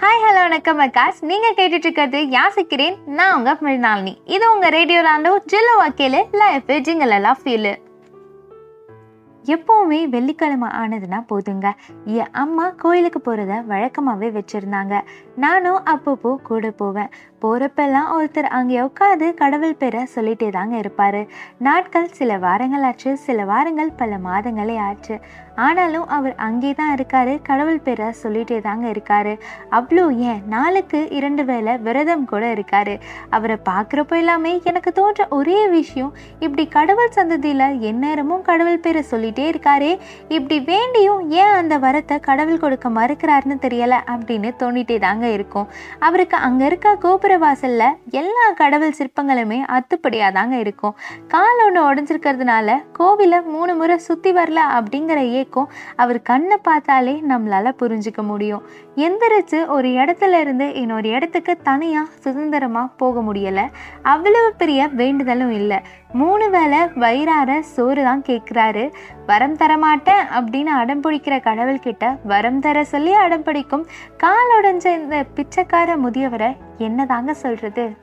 Hi hello வணக்கம் அக்காஸ் நீங்கள் கேட்டுட்டு இருக்கிறது யாசிக்கிறேன். நான் உங்கள் மிருனாலினி. இது உங்கள் ரேடியோ ராண்டோ ஜில்லு வக்கீலு லைஃப் ஜிங்கல் எல்லாம் ஃபீலு எப்போவுமே வெள்ளிக்கிழமை ஆனதுன்னா போதுங்க. என் அம்மா கோயிலுக்கு போகிறத வழக்கமாகவே வச்சுருந்தாங்க. நானும் அப்பப்போ கூட போவேன். போகிறப்பெல்லாம் ஒருத்தர் அங்கே உட்காந்து கடவுள் பேரை சொல்லிட்டே தாங்க இருப்பார். நாட்கள் சில வாரங்கள் ஆச்சு சில வாரங்கள் பல மாதங்களே ஆச்சு. ஆனாலும் அவர் அங்கே தான் இருக்கார் கடவுள் பேரை சொல்லிட்டே தாங்க இருக்கார். அவ்வளோ ஏன்? நாளுக்கு இரண்டு வேளை விரதம் கூட இருக்கார். அவரை பார்க்குறப்போ எல்லாமே எனக்கு தோன்ற ஒரே விஷயம் இப்படி கடவுள் சந்ததியில் எந்நேரமும் கடவுள் பேரை சொல்லிட்டே இருக்காரே இப்படி வேண்டியும் ஏன் அந்த வரத்தை கடவுள் கொடுக்க மறுக்கிறாருன்னு தெரியலை அப்படின்னு தோண்டிகிட்டே தாங்க இருக்கும். அவருக்கு அங்கே இருக்க கோபுர வாசல்ல எல்லா கடவுள் சிற்பங்களுமே அத்துப்படியாக தாங்க இருக்கும். கால் ஒன்று உடஞ்சிருக்கிறதுனால கோவிலை மூணு முறை சுற்றி வரல அப்படிங்கிற ஏக்கம் அவர் கண்ணை பார்த்தாலே நம்மளால புரிஞ்சுக்க முடியும். எந்திரிச்சு ஒரு இடத்துல இருந்து இன்னொரு இடத்துக்கு தனியாக சுதந்திரமாக போக முடியலை. அவ்வளவு பெரிய வேண்டுதலும் இல்லை. மூணு வேளை வயிறார சோறு தான் கேட்குறாரு வரம் தரமாட்டேன் அப்படின்னு அடம் பிடிக்கிற கடவுள்கிட்ட வரம் தர சொல்லி அடம் பிடிக்கும். கால் உடஞ்ச இந்த பிச்சைக்கார முதியவரை என்ன தாங்க சொல்றது?